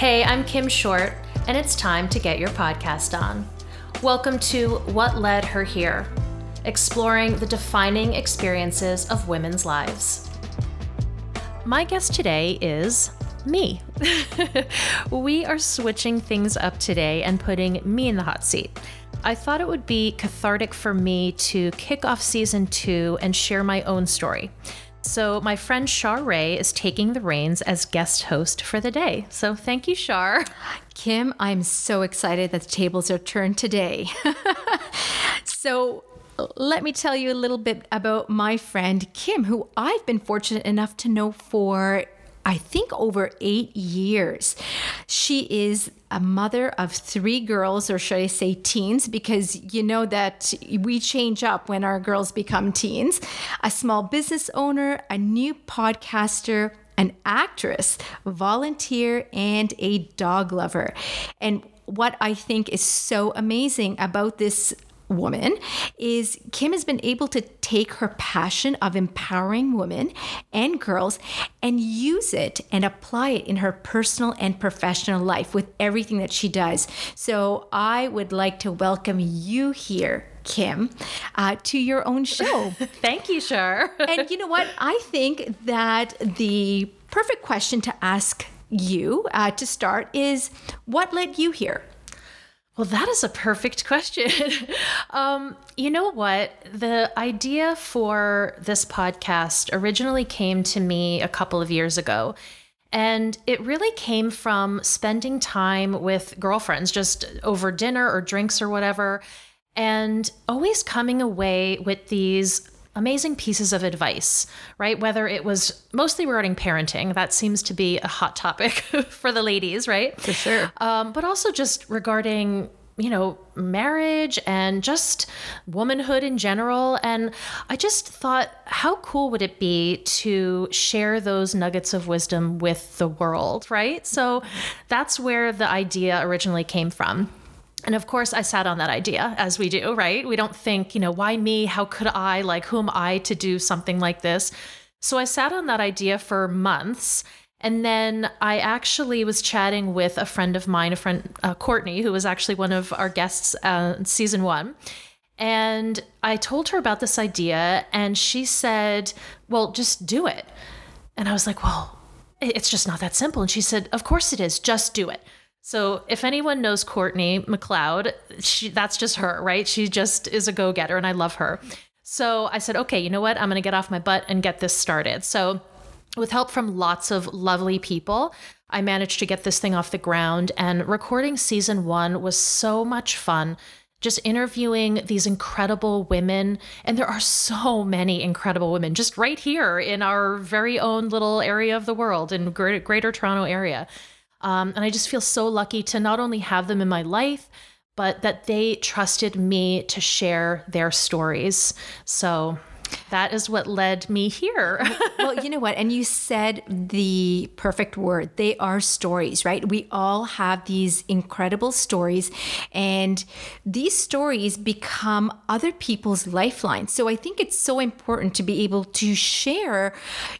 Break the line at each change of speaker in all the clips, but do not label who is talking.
Hey, I'm Kim Short, and it's time to get your podcast on. Welcome to What Led Her Here, exploring the defining experiences of women's lives. My guest today is me. we are switching things up today and putting me in the hot seat. I thought it would be cathartic for me to kick off season two and share my own story. So, my friend Shar Ray is taking the reins as guest host for the day. So, thank you, Shar.
Kim, I'm so excited that the tables are turned today. so, let me tell you a little bit about my friend Kim, who I've been fortunate enough to know for I think over eight years. She is a mother of three girls, or should I say teens, because you know that we change up when our girls become teens, a small business owner, a new podcaster, an actress, volunteer, and a dog lover. And what I think is so amazing about this woman is Kim has been able to take her passion of empowering women and girls and use it and apply it in her personal and professional life with everything that she does. So I would like to welcome you here. Kim, uh, to your own show.
Thank you, Shar.
and you know what? I think that the perfect question to ask you uh, to start is what led you here?
Well, that is a perfect question. um, you know what? The idea for this podcast originally came to me a couple of years ago. And it really came from spending time with girlfriends, just over dinner or drinks or whatever, and always coming away with these amazing pieces of advice, right? Whether it was mostly regarding parenting, that seems to be a hot topic for the ladies, right?
For sure.
Um, but also just regarding you know, marriage and just womanhood in general. And I just thought, how cool would it be to share those nuggets of wisdom with the world, right? So that's where the idea originally came from. And of course, I sat on that idea as we do, right? We don't think, you know, why me? How could I? Like, who am I to do something like this? So I sat on that idea for months. And then I actually was chatting with a friend of mine, a friend, uh, Courtney, who was actually one of our guests uh, season one. And I told her about this idea, and she said, Well, just do it. And I was like, Well, it's just not that simple. And she said, Of course it is. Just do it. So if anyone knows Courtney McLeod, she, that's just her, right? She just is a go getter, and I love her. So I said, okay, you know what? I'm going to get off my butt and get this started. So with help from lots of lovely people, I managed to get this thing off the ground. And recording season one was so much fun just interviewing these incredible women. And there are so many incredible women just right here in our very own little area of the world in greater, greater Toronto area. Um, and I just feel so lucky to not only have them in my life, but that they trusted me to share their stories. So that is what led me here.
well, you know what? And you said the perfect word. They are stories, right? We all have these incredible stories, and these stories become other people's lifelines. So I think it's so important to be able to share,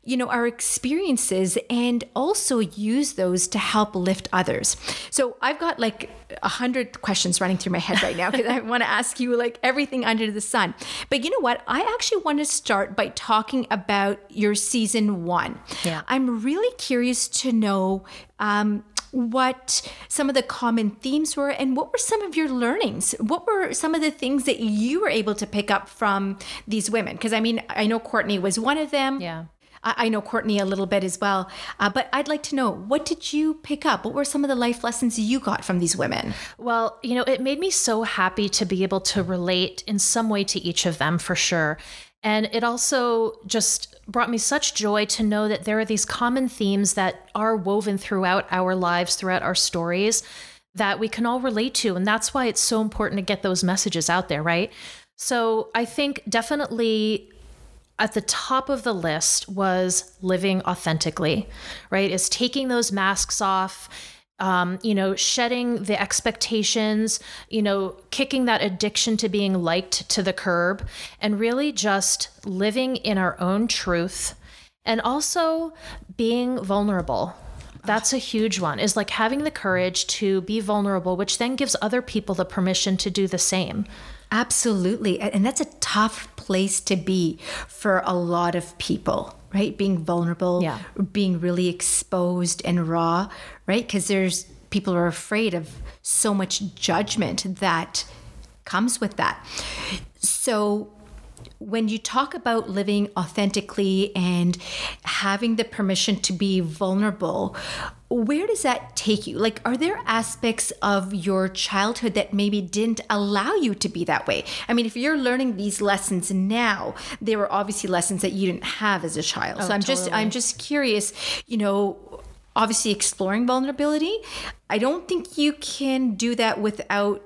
you know, our experiences and also use those to help lift others. So I've got like a hundred questions running through my head right now because I want to ask you like everything under the sun. But you know what? I actually want to start by talking about your season one.
Yeah.
I'm really curious to know um, what some of the common themes were and what were some of your learnings what were some of the things that you were able to pick up from these women because i mean i know courtney was one of them
yeah
I know Courtney a little bit as well, uh, but I'd like to know what did you pick up? What were some of the life lessons you got from these women?
Well, you know, it made me so happy to be able to relate in some way to each of them for sure. And it also just brought me such joy to know that there are these common themes that are woven throughout our lives, throughout our stories that we can all relate to. And that's why it's so important to get those messages out there, right? So I think definitely at the top of the list was living authentically, right? Is taking those masks off um, you know, shedding the expectations, you know, kicking that addiction to being liked to the curb, and really just living in our own truth and also being vulnerable. That's a huge one, is like having the courage to be vulnerable, which then gives other people the permission to do the same.
Absolutely. And that's a tough place to be for a lot of people, right? Being vulnerable,
Yeah.
being really exposed and raw, right? Because there's people are afraid of so much judgment that comes with that. So when you talk about living authentically and having the permission to be vulnerable, where does that take you? Like, are there aspects of your childhood that maybe didn't allow you to be that way? I mean, if you're learning these lessons now, there were obviously lessons that you didn't have as a child. Oh, so I'm just. I'm just curious, you know, obviously exploring vulnerability. I don't think you can do that without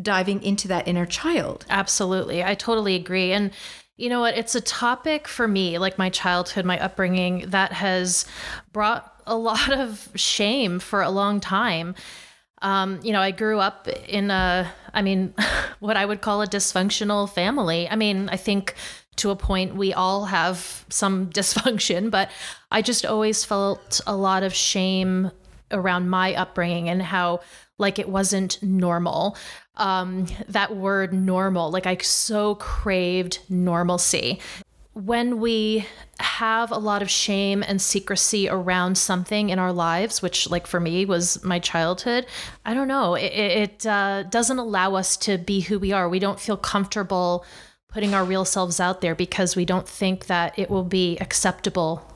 diving into that inner child.
Absolutely. I totally agree. And you know what? It's a topic for me, like my childhood, my upbringing, that has brought a lot of shame for a long time. Um, you know, I grew up in a, I mean, what I would call a dysfunctional family. I mean, I think to a point we all have some dysfunction, but I just always felt a lot of shame around my upbringing and how like it wasn't normal. Um, that word normal, like I so craved normalcy. When we have a lot of shame and secrecy around something in our lives, which, like for me, was my childhood, I don't know, it, it uh, doesn't allow us to be who we are. We don't feel comfortable putting our real selves out there because we don't think that it will be acceptable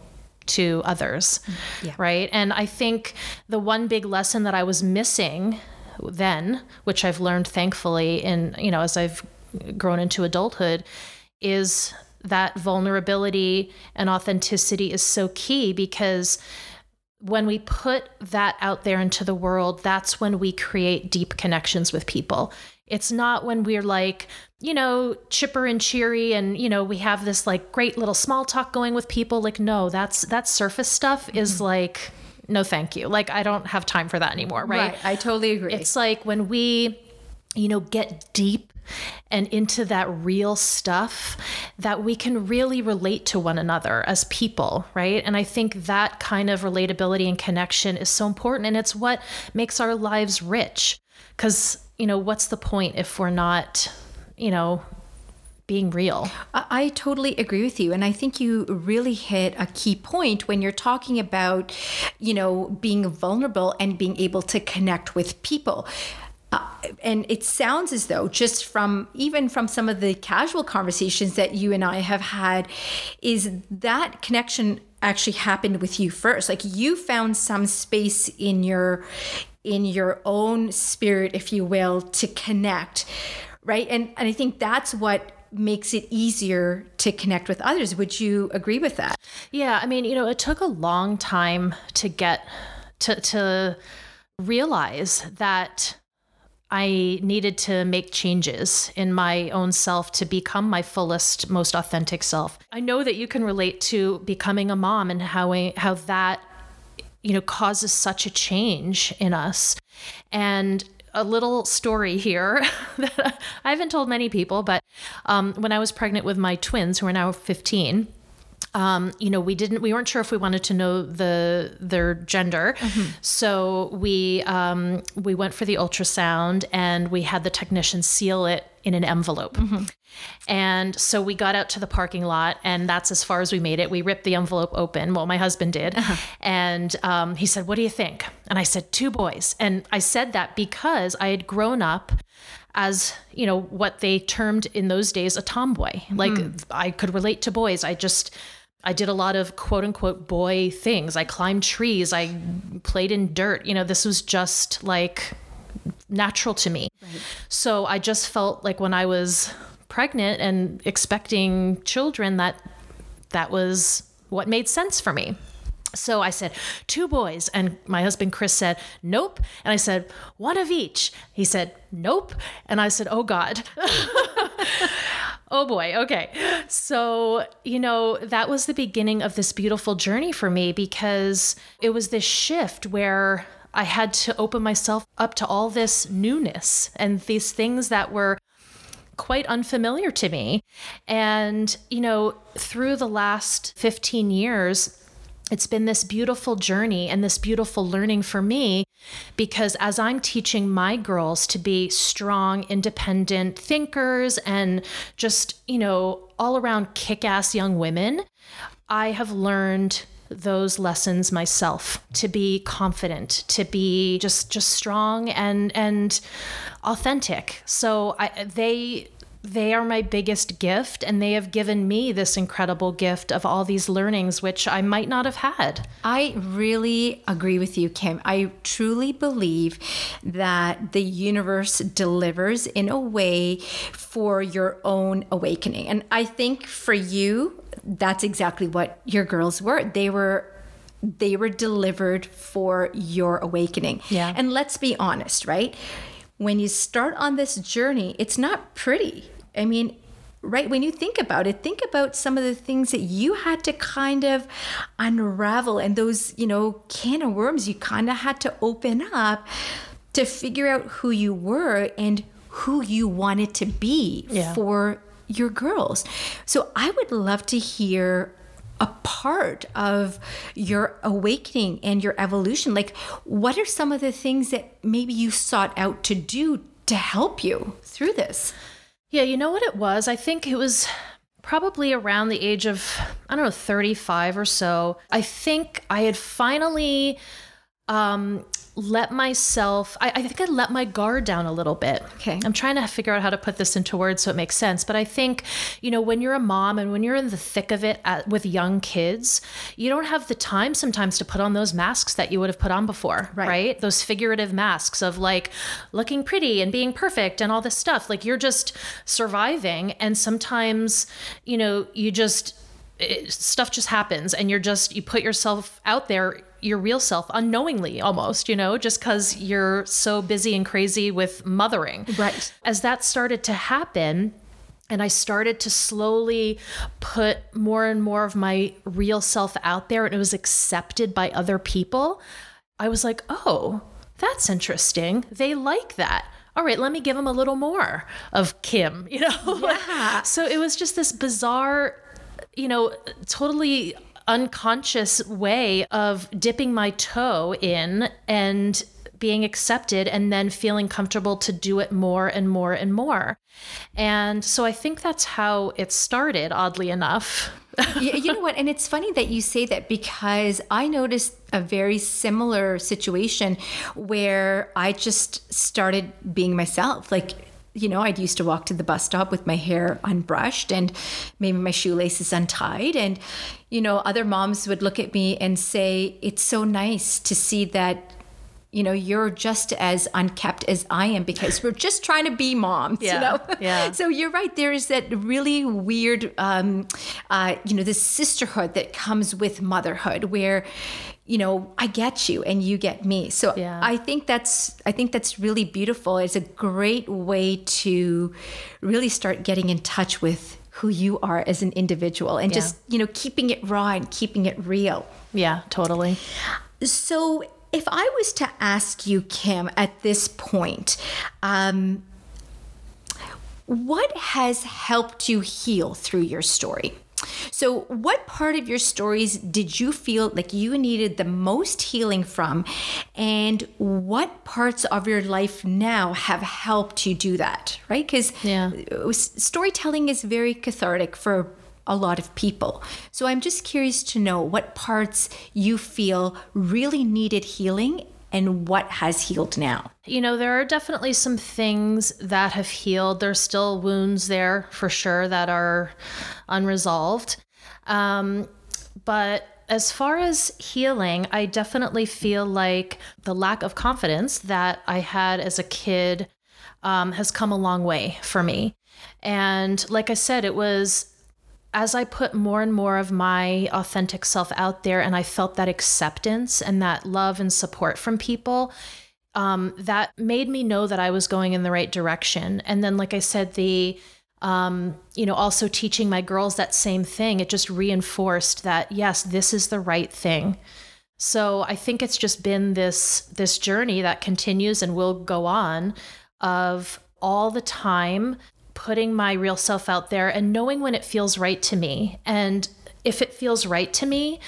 to others. Yeah. Right. And I think the one big lesson that I was missing then, which I've learned thankfully in, you know, as I've grown into adulthood, is that vulnerability and authenticity is so key because when we put that out there into the world, that's when we create deep connections with people. It's not when we're like, you know, chipper and cheery and, you know, we have this like great little small talk going with people. Like, no, that's that surface stuff is mm-hmm. like, no, thank you. Like, I don't have time for that anymore. Right.
I totally agree.
It's like when we, you know, get deep and into that real stuff that we can really relate to one another as people, right? And I think that kind of relatability and connection is so important. And it's what makes our lives rich. Because, you know, what's the point if we're not, you know, being real?
I totally agree with you. And I think you really hit a key point when you're talking about, you know, being vulnerable and being able to connect with people. Uh, and it sounds as though just from even from some of the casual conversations that you and I have had is that connection actually happened with you first like you found some space in your in your own spirit if you will to connect right and and I think that's what makes it easier to connect with others would you agree with that
Yeah, I mean, you know, it took a long time to get to to realize that I needed to make changes in my own self to become my fullest, most authentic self. I know that you can relate to becoming a mom and how how that you know causes such a change in us. And a little story here that I haven't told many people, but um, when I was pregnant with my twins, who are now 15, um, you know, we didn't, we weren't sure if we wanted to know the their gender, so we um, we went for the ultrasound and we had the technician seal it in an envelope. Mm-hmm. And so we got out to the parking lot, and that's as far as we made it. We ripped the envelope open. Well, my husband did. Uh-huh. And um, he said, What do you think? And I said, Two boys. And I said that because I had grown up as, you know, what they termed in those days a tomboy. Like hmm. I could relate to boys. I just, I did a lot of quote unquote boy things. I climbed trees. I played in dirt. You know, this was just like natural to me. So I just felt like when I was pregnant and expecting children that that was what made sense for me. So I said, two boys. And my husband Chris said, nope. And I said, one of each. He said, nope. And I said, oh God. oh boy. Okay. So, you know, that was the beginning of this beautiful journey for me because it was this shift where I had to open myself up to all this newness and these things that were quite unfamiliar to me. And, you know, through the last 15 years, it's been this beautiful journey and this beautiful learning for me because as I'm teaching my girls to be strong, independent thinkers and just, you know, all around kick ass young women, I have learned those lessons myself to be confident to be just just strong and and authentic. So i they they are my biggest gift and they have given me this incredible gift of all these learnings which I might not have had.
I really agree with you Kim. I truly believe that the universe delivers in a way for your own awakening. And I think for you that's exactly what your girls were. They were they were delivered for your awakening.
Yeah.
And let's be honest, right? When you start on this journey, it's not pretty. I mean, right when you think about it think about some of the things that you had to kind of unravel and those you know can of worms you kind of had to open up to figure out who you were and who you wanted to be
Yeah.
for your girls so i would love to hear a part of your awakening and your evolution like what are some of the things that maybe you sought out to do to help you through this
Yeah, you know what it was? I think it was probably around the age of, I don't know, 35 or so. I think I had finally um, let myself, I, I think I let my guard down a little bit.
Okay.
I'm trying to figure out how to put this into words so it makes sense. But I think, you know, when you're a mom and when you're in the thick of it at, with young kids, you don't have the time sometimes to put on those masks that you would have put on before,
Right.
right? Those figurative masks of like looking pretty and being perfect and all this stuff. Like you're just surviving. And sometimes, you know, you just, it, stuff just happens and you're just, you put yourself out there your real self unknowingly almost you know just because you're so busy and crazy with mothering
Right.
as that started to happen and I started to slowly put more and more of my real self out there and it was accepted by other people. I was like, oh, that's interesting. They like that. All right, let me give them a little more of Kim, you know?
Yeah.
so it was just this bizarre, you know, totally unconscious way of dipping my toe in and being accepted and then feeling comfortable to do it more and more and more. And so I think that's how it started, oddly enough.
you, know what? And it's funny that you say that because I noticed a very similar situation where I just started being myself. Like, you know, I'd used to walk to the bus stop with my hair unbrushed and maybe my shoelaces untied. And, you know, other moms would look at me and say, It's so nice to see that. You know, you're just as unkept as I am because we're just trying to be moms.
Yeah,
You know,
yeah.
so you're right. There is that really weird, um, uh, you know, this sisterhood that comes with motherhood, where, you know, I get you and you get me. So
Yeah.
I think that's I think that's really beautiful. It's a great way to really start getting in touch with who you are as an individual and just you know keeping it raw and keeping it real.
Yeah, totally.
So, if I was to ask you, Kim, at this point, um, what has helped you heal through your story? So, what part of your stories did you feel like you needed the most healing from? And what parts of your life now have helped you do that? Right? Because
Yeah.
storytelling is very cathartic for a lot of people. So, I'm just curious to know what parts you feel really needed healing and what has healed now.
You know, there are definitely some things that have healed. There's still wounds there for sure that are unresolved. Um, but as far as healing, I definitely feel like the lack of confidence that I had as a kid um, has come a long way for me. And like I said, it was as I put more and more of my authentic self out there and I felt that acceptance and that love and support from people, um, that made me know that I was going in the right direction. And then, like I said, the um, you know, also teaching my girls that same thing, it just reinforced that yes, this is the right thing. So I think it's just been this this journey that continues and will go on of all the time putting my real self out there and knowing when it feels right to me. And if it feels right to me,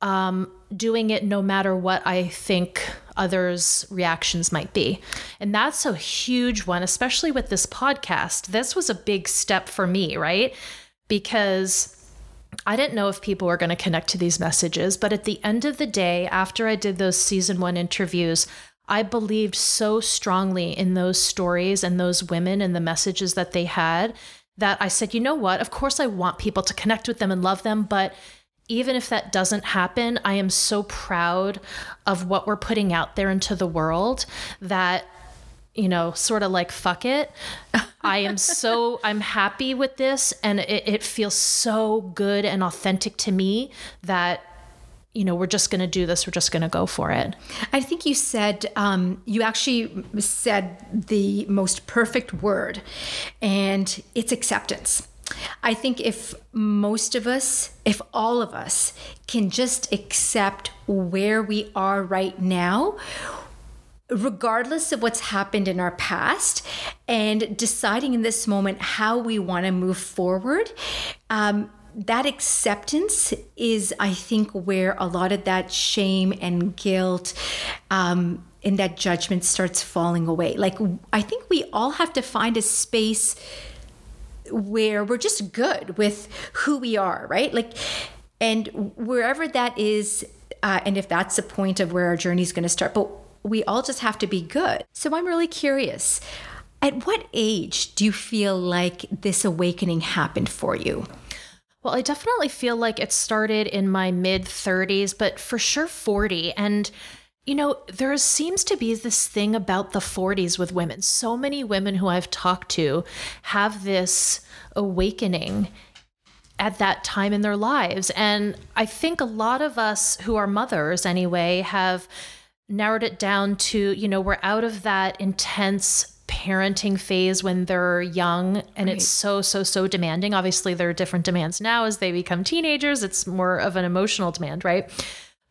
um, doing it no matter what I think others' reactions might be. And that's a huge one, especially with this podcast. This was a big step for me, right? Because I didn't know if people were going to connect to these messages, but at the end of the day, after I did those season one interviews, I believed so strongly in those stories and those women and the messages that they had that I said, you know what? Of course, I want people to connect with them and love them, but even if that doesn't happen, I am so proud of what we're putting out there into the world that you know, sort of like fuck it. I am so I'm happy with this and it, it feels so good and authentic to me that you know, we're just going to do this. We're just going to go for it.
I think you said, um, you actually said the most perfect word, and it's acceptance. I think if most of us, if all of us can just accept where we are right now, regardless of what's happened in our past, and deciding in this moment how we want to move forward, um, that acceptance is, I think, where a lot of that shame and guilt um, and that judgment starts falling away. Like, I think we all have to find a space where we're just good with who we are, right? Like, and wherever that is, uh, and if that's the point of where our journey is going to start, but we all just have to be good. So I'm really curious. At what age do you feel like this awakening happened for you?
Well, I definitely feel like it started in my mid 30s, but for sure 40. And you know, there seems to be this thing about the 40s with women. So many women who I've talked to have this awakening at that time in their lives. And I think a lot of us who are mothers, anyway, have narrowed it down to, you know, we're out of that intense parenting phase when they're young and right. it's so so so demanding obviously there are different demands now as they become teenagers it's more of an emotional demand right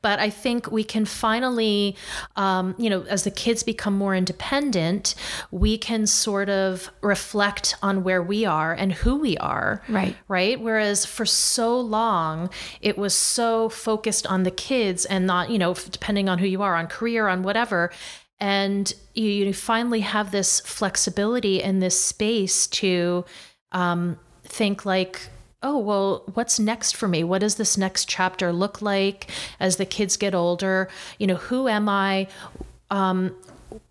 but I think we can finally, um, you know, as the kids become more independent, we can sort of reflect on where we are and who we are.
Right.
Right. Whereas for so long, it was so focused on the kids and not, you know, depending on who you are, on career, on whatever and you, you, finally have this flexibility in this space to um, think like oh, well, what's next for me? What does this next chapter look like as the kids get older? You know, who am I? Um,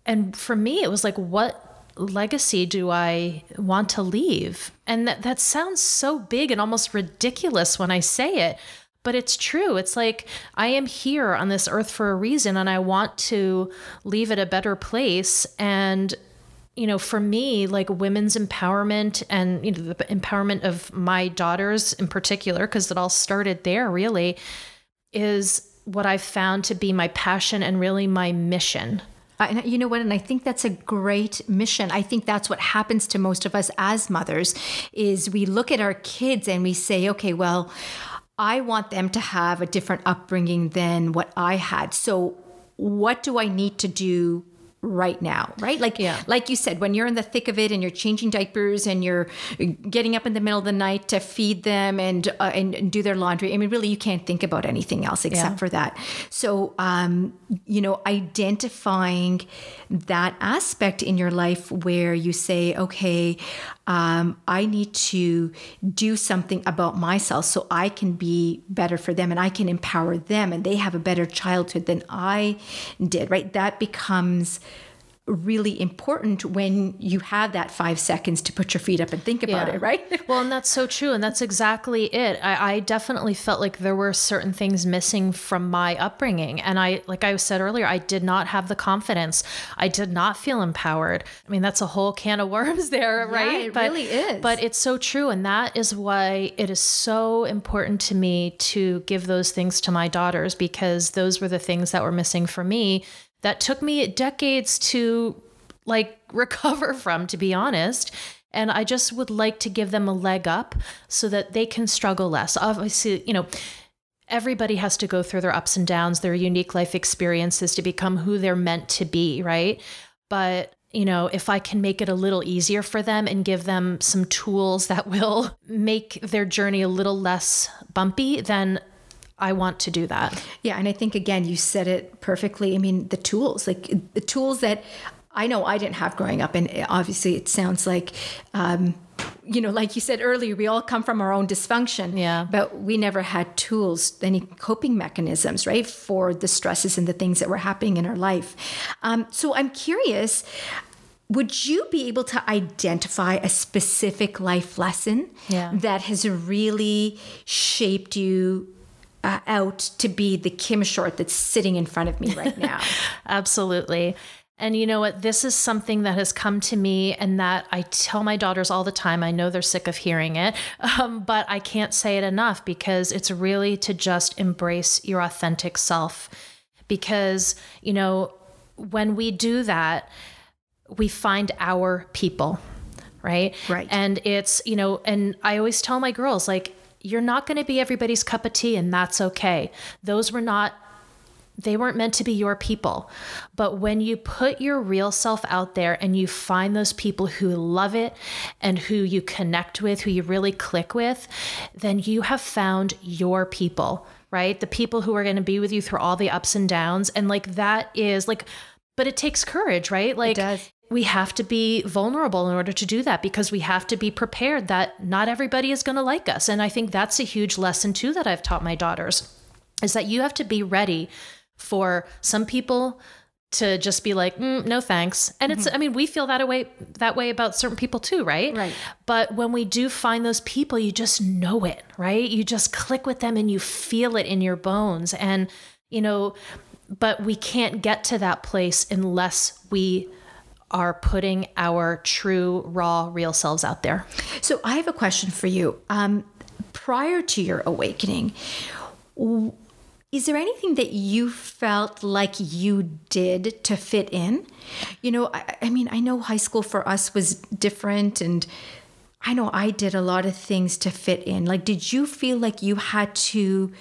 and for me, it was like, what legacy do I want to leave? And that, that sounds so big and almost ridiculous when I say it, but it's true. It's like I am here on this earth for a reason and I want to leave it a better place. And you know, for me, like women's empowerment and you know the empowerment of my daughters in particular, because it all started there really, is what I've found to be my passion and really my mission.
You know what? And I think that's a great mission. I think that's what happens to most of us as mothers is we look at our kids and we say, okay, well, I want them to have a different upbringing than what I had. So what do I need to do right now right like yeah. like you said when you're in the thick of it and you're changing diapers and you're getting up in the middle of the night to feed them and uh, and, do their laundry i mean really you can't think about anything else except yeah. for that so um you know identifying that aspect in your life where you say okay um, I need to do something about myself so I can be better for them and I can empower them and they have a better childhood than I did, right? That becomes really important when you have that five seconds to put your feet up and think about yeah. it, right?
well, and that's so true. And that's exactly it. I, I, definitely felt like there were certain things missing from my upbringing. And I, like I said earlier, I did not have the confidence. I did not feel empowered. I mean, that's a whole can of worms there,
yeah,
right?
It but, really is.
But it's so true. And that is why it is so important to me to give those things to my daughters because those were the things that were missing for me that took me decades to like recover from, to be honest. And I just would like to give them a leg up so that they can struggle less. Obviously, you know, everybody has to go through their ups and downs, their unique life experiences to become who they're meant to be, right? But you know, if I can make it a little easier for them and give them some tools that will make their journey a little less bumpy, then I want to do that.
Yeah, and I think again you said it perfectly. I mean, the tools, like the tools that I know I didn't have growing up, and obviously it sounds like. Um, you know, like you said earlier, we all come from our own dysfunction.
Yeah.
But we never had tools, any coping mechanisms, right, for the stresses and the things that were happening in our life. Um, so I'm curious would you be able to identify a specific life lesson
Yeah.
that has really shaped you uh, out to be the Kim Short that's sitting in front of me right now?
Absolutely. And you know what? This is something that has come to me, and that I tell my daughters all the time. I know they're sick of hearing it, um, but I can't say it enough because it's really to just embrace your authentic self. Because, you know, when we do that, we find our people, right?
Right.
And it's, you know, and I always tell my girls, like, you're not going to be everybody's cup of tea, and that's okay. Those were not they weren't meant to be your people. But when you put your real self out there and you find those people who love it and who you connect with, who you really click with, then you have found your people, right? The people who are going to be with you through all the ups and downs. And like that is like, but it takes courage, right? Like,
does.
We have to be vulnerable in order to do that because we have to be prepared that not everybody is going to like us. And I think that's a huge lesson too that I've taught my daughters is that you have to be ready for some people to just be like mm, no thanks. And it's i mean we feel that way that way about certain people too right?
Right.
but when we do find those people you just know it right? You just click with them and you feel it in your bones. And you know but we can't get to that place unless we are putting our true raw real selves out there
So I have a question for you. Um, prior to your awakening, is there anything that you felt like you did to fit in? You know, I, I mean, I know high school for us was different, and I know I did a lot of things to fit in. Like, did you feel like you had to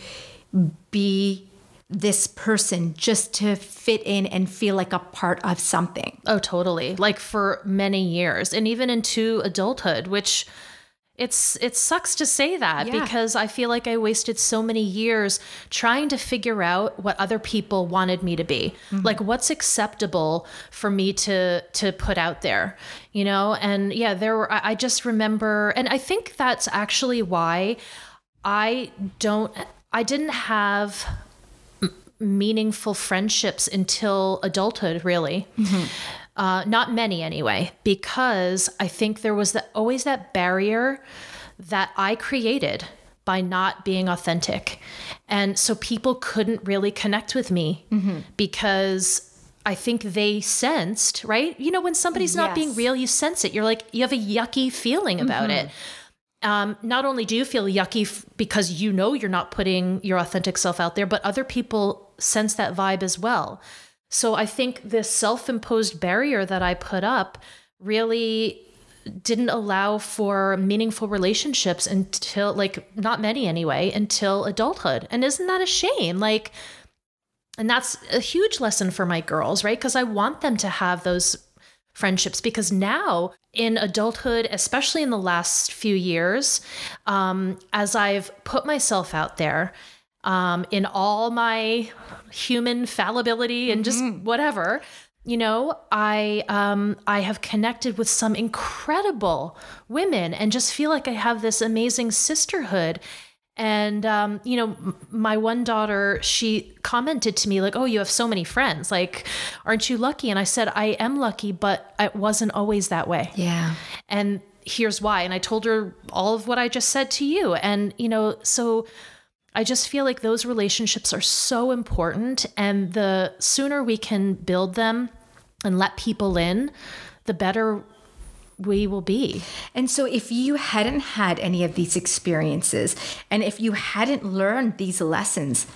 be this person just to fit in and feel like a part of something?
Oh, totally. Like for many years and even into adulthood, which it's it sucks to say that
Yeah.
because I feel like I wasted so many years trying to figure out what other people wanted me to be. Mm-hmm. Like what's acceptable for me to to put out there, you know? And yeah, there were I just remember and I think that's actually why I don't I didn't have meaningful friendships until adulthood, really. Uh, not many, anyway, because I think there was that, always that barrier that I created by not being authentic. And so people couldn't really connect with me because I think they sensed, right? You know, when somebody's not being real, you sense it. You're like, you have a yucky feeling about it um, not only do you feel yucky f- because you know you're not putting your authentic self out there, but other people sense that vibe as well. So I think this self imposed barrier that I put up really didn't allow for meaningful relationships until, like, not many anyway, until adulthood. And isn't that a shame? Like, and that's a huge lesson for my girls, right? Because I want them to have those friendships because now in adulthood, especially in the last few years, um, as I've put myself out there um, in all my human fallibility and just whatever, you know, I um, I have connected with some incredible women and just feel like I have this amazing sisterhood. And um, you know, m- my one daughter, she commented to me like, "Oh, you have so many friends. Like, aren't you lucky?" And I said, "I am lucky, but it wasn't always that way."
Yeah.
And here's why. And I told her all of what I just said to you. And you know, so I just feel like those relationships are so important, and the sooner we can build them and let people in, the better we will be.
And so, if you hadn't had any of these experiences and if you hadn't learned these lessons,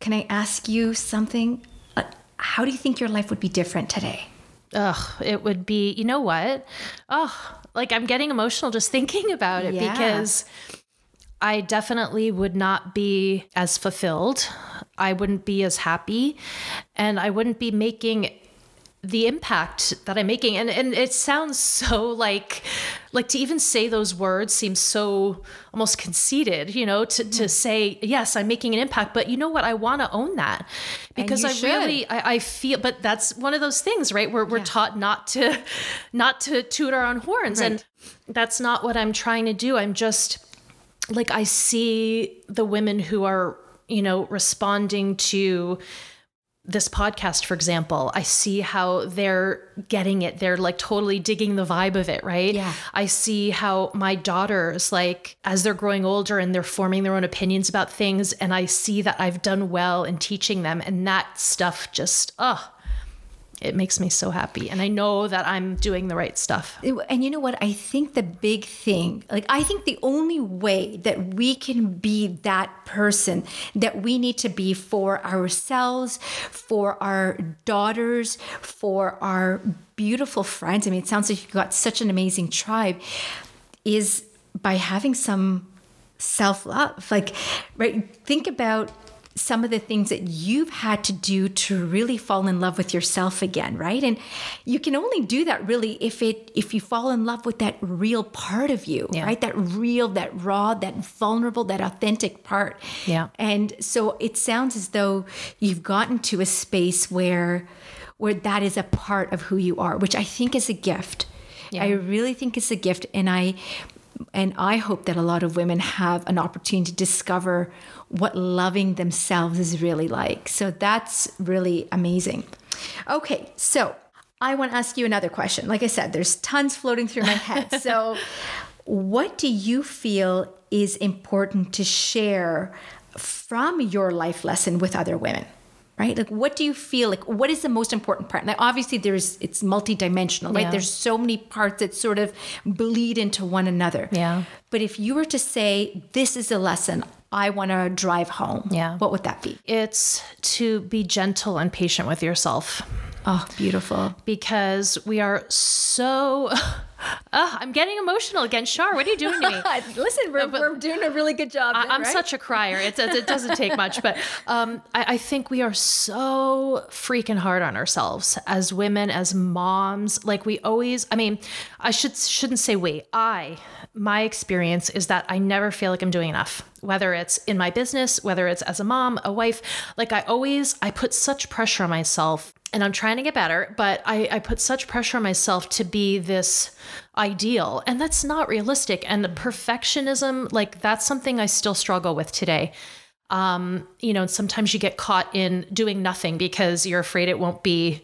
can I ask you something? Uh, How do you think your life would be different today?
Ugh, it would be, you know what? Oh, like I'm getting emotional just thinking about it
Yeah.
because I definitely would not be as fulfilled. I wouldn't be as happy. And I wouldn't be making the impact that I'm making. And and it sounds so like like to even say those words seems so almost conceited, you know, to, to mm-hmm. say, yes, I'm making an impact. But you know what? I want to own that because I should. really I, I, feel but that's one of those things, right? Where we're yeah. taught not to not to toot our own horns. Right. And that's not what I'm trying to do. I'm just like I see the women who are, you know, responding to this podcast, for example, I see how they're getting it. They're like totally digging the vibe of it, right?
Yeah.
I see how my daughters, like, as they're growing older and they're forming their own opinions about things, and I see that I've done well in teaching them. And that stuff just, oh, it makes me so happy and i know that i'm doing the right stuff.
And you know what? I think the big thing like i think the only way that we can be that person that we need to be for ourselves for our daughters for our beautiful friends i mean it sounds like you've got such an amazing tribe is by having some self-love. Like right think about some of the things that you've had to do to really fall in love with yourself again right? And you can only do that really if it if you fall in love with that real part of you yeah. right? That real that raw that vulnerable that authentic part.
Yeah.
And so it sounds as though you've gotten to a space where where that is a part of who you are which i think is a gift. Yeah. i really think it's a gift and i and I hope that a lot of women have an opportunity to discover what loving themselves is really like. So that's really amazing. Okay, so I want to ask you another question. Like I said, there's tons floating through my head. So, what do you feel is important to share from your life lesson with other women? Right like what do you feel like what is the most important part now obviously there's it's multidimensional right yeah. there's so many parts that sort of bleed into one another
yeah
but if you were to say this is a lesson I want to drive home.
Yeah.
What would that be?
It's to be gentle and patient with yourself.
Oh, beautiful.
Because we are so. Oh, I'm getting emotional again. Shar, what are you doing to me?
Listen, we're, we're doing a really good job.
I, am
right?
such a crier. It, it doesn't take much, but um, I, I think we are so freaking hard on ourselves as women, as moms. Like we always. I mean, I should shouldn't say we. I my experience is that I never feel like I'm doing enough, whether it's in my business, whether it's as a mom, a wife. Like I always, I put such pressure on myself and I'm trying to get better, but I, I put such pressure on myself to be this ideal. And that's not realistic. And perfectionism, like that's something I still struggle with today. Um, you know, sometimes you get caught in doing nothing because you're afraid it won't be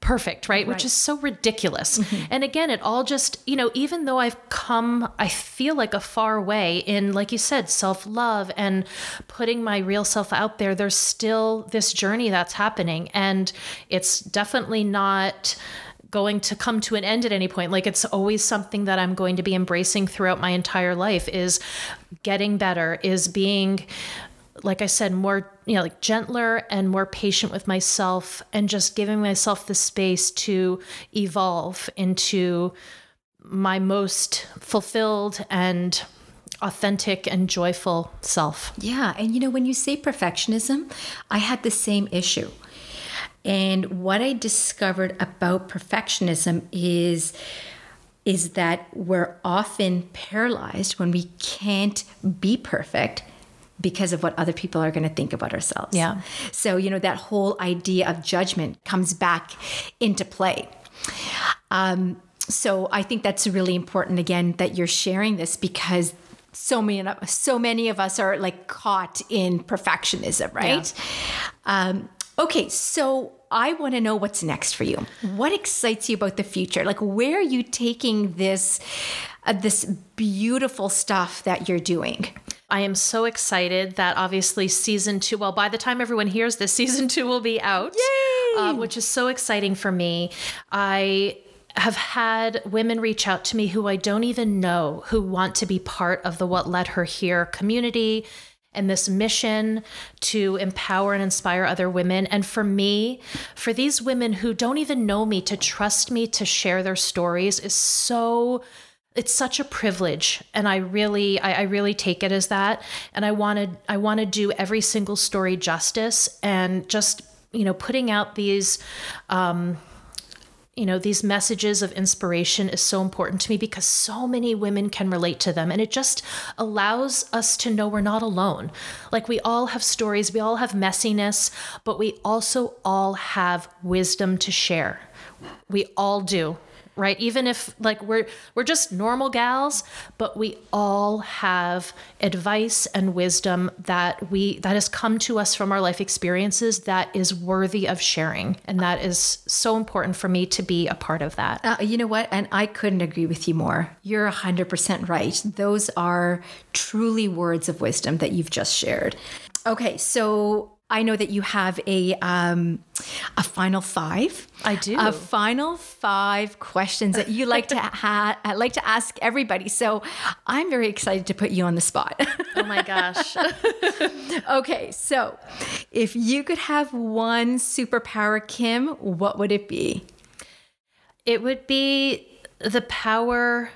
perfect, right? right. Which is so ridiculous. Mm-hmm. And again, it all just, you know, even though I've come, I feel like a far way in, like you said, self love and putting my real self out there, there's still this journey that's happening. And it's definitely not going to come to an end at any point like it's always something that i'm going to be embracing throughout my entire life is getting better is being like I said, more, you know, like gentler and more patient with myself and just giving myself the space to evolve into my most fulfilled and authentic and joyful self.
Yeah. And you know, when you say perfectionism, I had the same issue. And what I discovered about perfectionism is is that we're often paralyzed when we can't be perfect because of what other people are going to think about ourselves.
Yeah.
So, you know, that whole idea of judgment comes back into play. Um, so I think that's really important again that you're sharing this because so many so many of us are like caught in perfectionism, right? Yeah. Um, okay, so I want to know what's next for you. What excites you about the future? Like, where are you taking this this beautiful stuff that you're doing?
I am so excited that obviously season two, well, by the time everyone hears this, season two will be out,
uh,
which is so exciting for me. I have had women reach out to me who I don't even know who want to be part of the What Led Her Here community and this mission to empower and inspire other women. And for me, for these women who don't even know me, to trust me to share their stories is so it's such a privilege and i really I, I, really take it as that and i wanted i want to do every single story justice and just you know putting out these um you know, these messages of inspiration is so important to me because so many women can relate to them. And it just allows us to know we're not alone. Like we all have stories, we all have messiness, but we also all have wisdom to share. We all do right? Even if like we're we're just normal gals but we all have advice and wisdom that we that has come to us from our life experiences that is worthy of sharing. And that is so important for me to be a part of that.
Uh, you know what? And i couldn't agree with you more. You're 100% right. Those are truly words of wisdom that you've just shared. Okay so I know that you have a um, a final five.
I do
a final five questions that you like to ha- like to ask everybody. So I'm very excited to put you on the spot.
oh my gosh.
okay, so if you could have one superpower, Kim, what would it be?
It would be the power,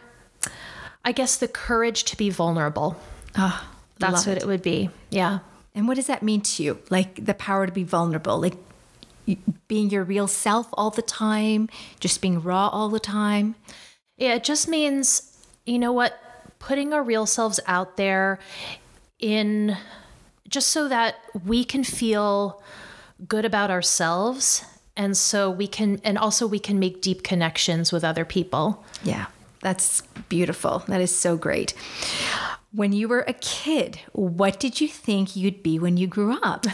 I guess, the courage to be vulnerable. Oh, That's what it. it would be. Yeah.
And what does that mean to you? Like the power to be vulnerable, like being your real self all the time, just being raw all the time?
Yeah, it just means, you know what, putting our real selves out there in just so that we can feel good about ourselves and so we can and also we can make deep connections with other people.
Yeah. That's beautiful. That is so great. When you were a kid, what did you think you'd be when you grew up?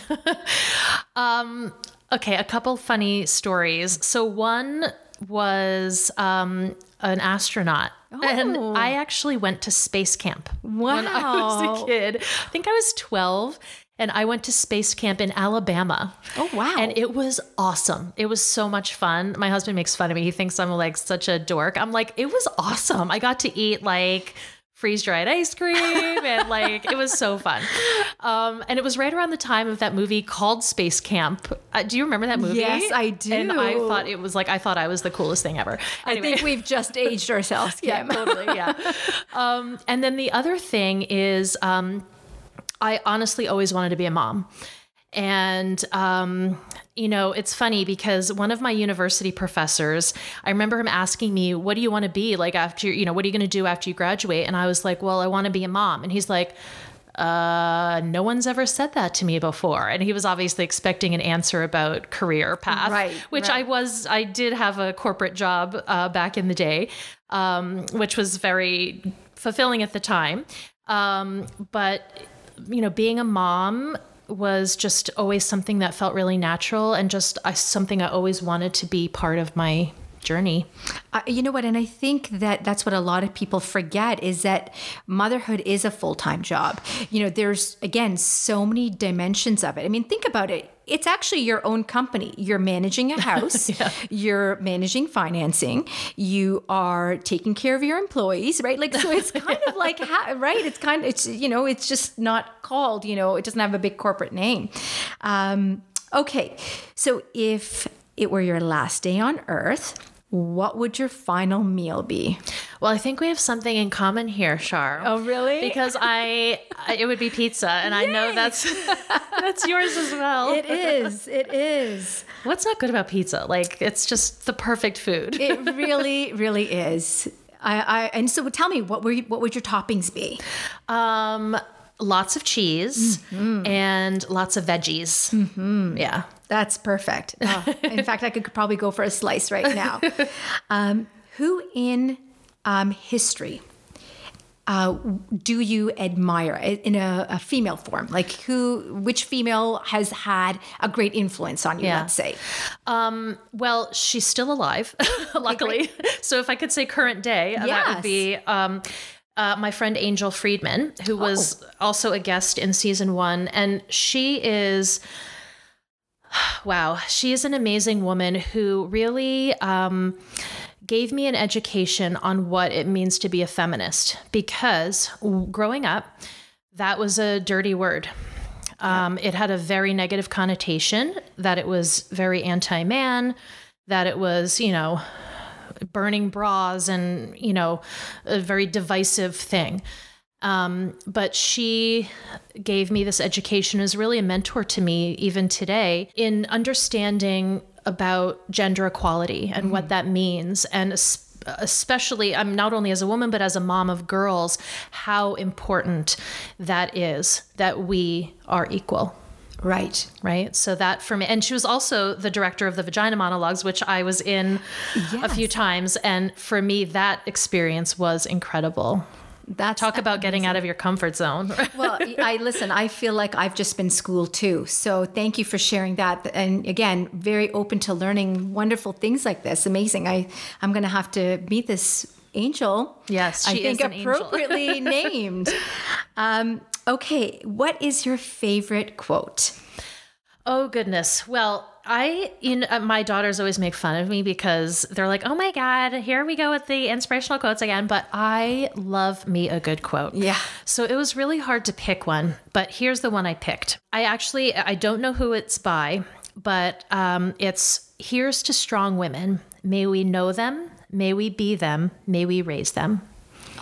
um, okay, a couple funny stories. So one was um, an astronaut. Oh. And I actually went to space camp
wow. when
I was a kid. I think I was 12 and I went to space camp in Alabama.
Oh wow.
And it was awesome. It was so much fun. My husband makes fun of me. He thinks I'm like such a dork. I'm like, it was awesome. I got to eat like freeze dried ice cream and like it was so fun. Um, and it was right around the time of that movie called Space Camp. Uh, do you remember that movie?
Yes, I do.
And I thought it was like I thought I was the coolest thing ever.
Anyway. I think we've just aged ourselves.
yeah, totally. Yeah. Um, and then the other thing is, um, I honestly always wanted to be a mom. And, um, you know, it's funny because one of my university professors, I remember him asking me, What do you want to be like after, you know, what are you going to do after you graduate? And I was like, Well, I want to be a mom. And he's like, uh, no one's ever said that to me before. And he was obviously expecting an answer about career path,
right?
Which
right.
I was, I did have a corporate job uh, back in the day, um, which was very fulfilling at the time. Um, but, you know, being a mom was just always something that felt really natural and just something I always wanted to be part of my journey.
Uh, you know what? And I think that that's what a lot of people forget is that motherhood is a full time job. You know, there's, again, so many dimensions of it. I mean, think about it. It's actually your own company. You're managing a house, yeah. you're managing financing, you are taking care of your employees, right? Like, so it's kind of like, right? It's kind of, it's, you know, it's just not called, you know, it doesn't have a big corporate name. Um, okay. So if it were your last day on earth, what would your final meal be?
Well, I think we have something in common here, Shar.
Oh, really?
Because I, it would be pizza, and Yay! I know that's that's yours as well.
It is. It is.
What's not good about pizza? Like, it's just the perfect food.
it really, really is. I, I and so tell me, what were you, what would your toppings be?
Um, lots of cheese mm-hmm. and lots of veggies.
Mm-hmm.
Yeah.
That's perfect. Oh, in fact, I could probably go for a slice right now. Um, who in um, history uh, do you admire in a, a, female form? Like who, which female has had a great influence on you? Yeah. Let's say.
Um, well, she's still alive, luckily. so if I could say current day, yes. that would be. Um, uh, my friend Angel Friedman, who was oh. also a guest in season one, and she is wow, she is an amazing woman who really um, gave me an education on what it means to be a feminist because growing up, that was a dirty word. Um, It had a very negative connotation, that it was very anti man, that it was, you know, burning bras and, you know, a very divisive thing. Um, but she gave me this education, is really a mentor to me even today in understanding about gender equality and what that means. And especially I'm not only as a woman but as a mom of girls how important that is that we are equal
Right.
right so that for me and she was also the director of the vagina monologues which i was in a few times and for me that experience was incredible
That's
talk about getting out of your comfort zone
well, I listen, I feel like I've just been schooled too. So thank you for sharing that. And again, very open to learning wonderful things like this. Amazing. I, I'm going to have to meet this angel.
Yes,
I think
is an
appropriately named. Um, okay. What is your favorite quote?
Oh goodness. Well, I you know uh, my daughters always make fun of me because they're like, "Oh my god, here we go with the inspirational quotes again." But I love me a good quote.
Yeah.
So it was really hard to pick one, but here's the one I picked. I actually I don't know who it's by, but um, it's "Here's to strong women. May we know them. May we be them. May we raise them."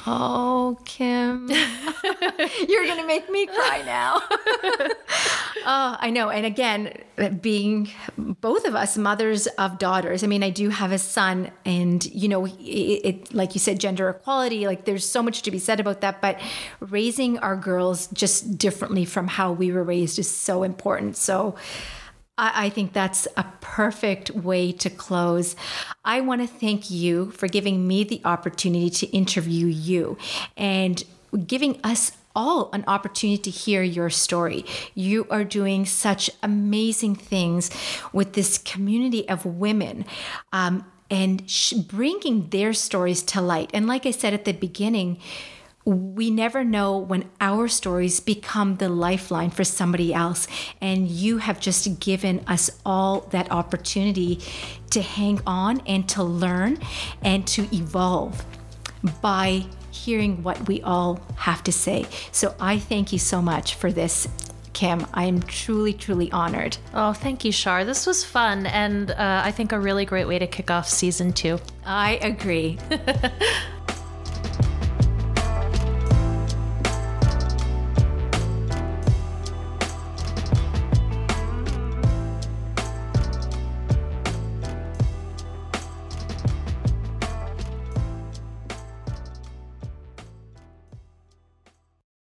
Oh, Kim. You're going to make me cry now. oh, I know. And again, being both of us mothers of daughters, I mean, I do have a son, and, you know, it, it, like you said, gender equality, like there's so much to be said about that. But raising our girls just differently from how we were raised is so important. So, I think that's a perfect way to close. I want to thank you for giving me the opportunity to interview you and giving us all an opportunity to hear your story. You are doing such amazing things with this community of women. Um, and bringing their stories to light. And like I said at the beginning, we never know when our stories become the lifeline for somebody else. And you have just given us all that opportunity to hang on and to learn and to evolve by hearing what we all have to say. So I thank you so much for this. Kim, I am truly, truly honored.
Oh, thank you, Shar. This was fun and uh, I think a really great way to kick off season two.
I agree.